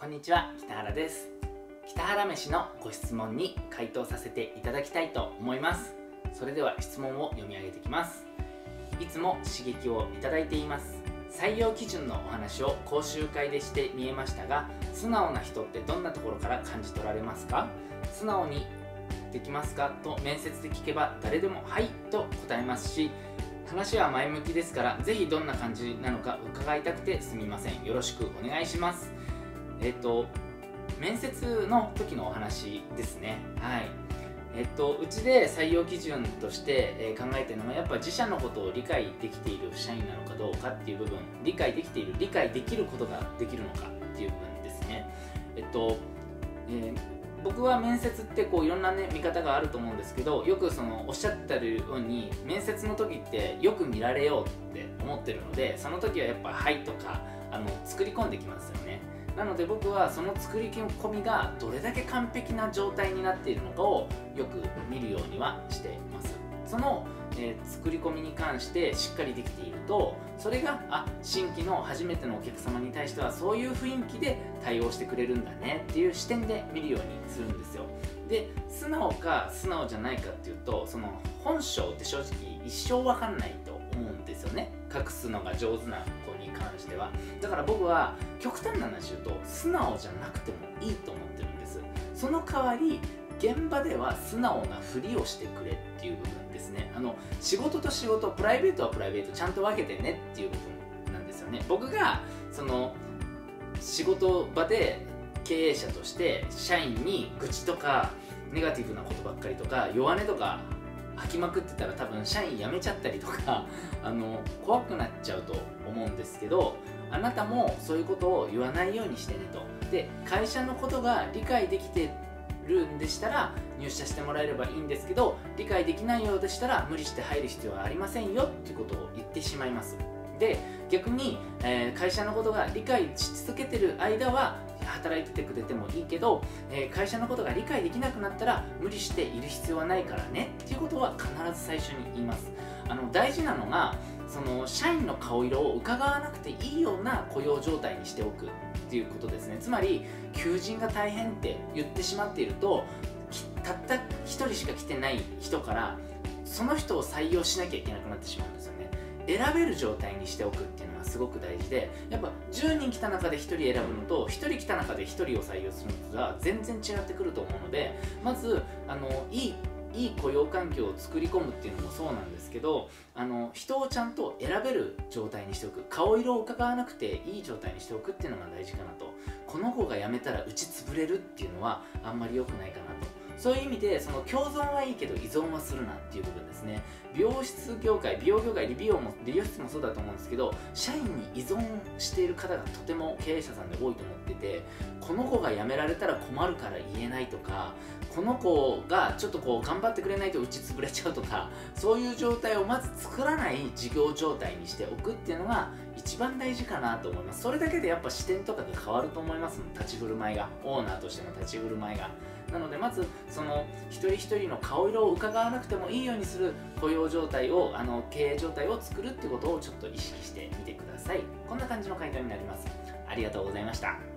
こんにちは北原です。北原飯のご質問に回答させていただきたいと思います。それでは質問を読み上げてきます。いつも刺激をいただいています。採用基準のお話を講習会でして見えましたが素直な人ってどんなところから感じ取られますか？素直にできますか？と面接で聞けば誰でも「はい」と答えますし話は前向きですからぜひどんな感じなのか伺いたくてすみません。よろしくお願いします。えっ、と面接の時のお話ですね。はい。えっと、うちで採用基準として、え考えてるのはやっぱ自社のことを理解できている社員なのかどうかっていう部分理解できている理解できることができるのかっていう部分ですね。えっと、え、僕は面接ってこういろんなね見方があると思うんですけどよくそのおっしゃってるように面接の時ってよく見られようって思ってるのでその時はやっぱ「はい」とかあの作り込んできますよね。なので僕はその作り込みがどれだけ完璧な状態になっているのかをよく見るようにはしています。その、えー、作り込みに関してしっかりできているとそれがあ新規の初めてのお客様に対してはそういう雰囲気で対応してくれるんだねっていう視点で見るようにするんですよ。で素直か素直じゃないかっていうとその本性って正直一生わかんないと思うんですよね。隠すのが上手な子に関しては。だから僕は極端な話言うと素直じゃなくてもいいと思ってるんです。その代わり現場では素直なふりをしてくれっていう部分ですね。あの仕事と仕事プライベートはプライベートちゃんと分けてねっていう部分なんですよね。僕がその仕事場で経営者として社員に愚痴とかネガティブなことばっかりとか弱音とか吐きまくってたら多分社員辞めちゃったりとかあの怖くなっちゃうと思うんですけどあなたもそういうことを言わないようにしてねと。で会社のことが理解できてるんでしたら入社してもらえればいいんですけど理解できないようでしたら無理して入る必要はありませんよっていうことを言ってしまいます。で逆に、えー、会社のことが理解し続けてる間は働いててくれてもいいけど、えー、会社のことが理解できなくなったら無理している必要はないからねっていうことは必ず最初に言います。あの大事なのがその社員の顔色を伺わなくていいような雇用状態にしておくっていうことですね。つまり求人が大変って言ってしまっているとたった1人しか来てない人からその人を採用しなきゃいけなくなってしまうんですよね。選べる状態にしておくっていうのがすごく大事でやっぱ10人来た中で1人選ぶのと1人来た中で1人を採用するのとが全然違ってくると思うのでまずあのいいいい雇用環境を作り込むっていうのもそうなんですけどあの人をちゃんと選べる状態にしておく。顔色を伺わなくていい状態にしておくっていうのが大事かなと。この子が辞めたら打ち潰れるっていうのはあんまり良くないかなと。そういう意味でその共存はいいけど依存はするなっていう部分ですね。美容室業界美容業界美容も美容室もそうだと思うんですけど社員に依存している方がとても経営者さんで多いと思っててこの子が辞められたら困るから言えないとかこの子がちょっとこう頑張ってくれないと打ち潰れちゃうとかそういう状態をまず作らない事業状態にしておくっていうのが一番大事かなと思います。それだけでやっぱ視点とかが変わると思います立ち振る舞いが。オーナーとしての立ち振る舞いが。なのでまずその一人一人の顔色を伺わなくてもいいようにする雇用状態をあの経営状態を作るってことをちょっと意識してみてください。こんな感じの回答になります。ありがとうございました。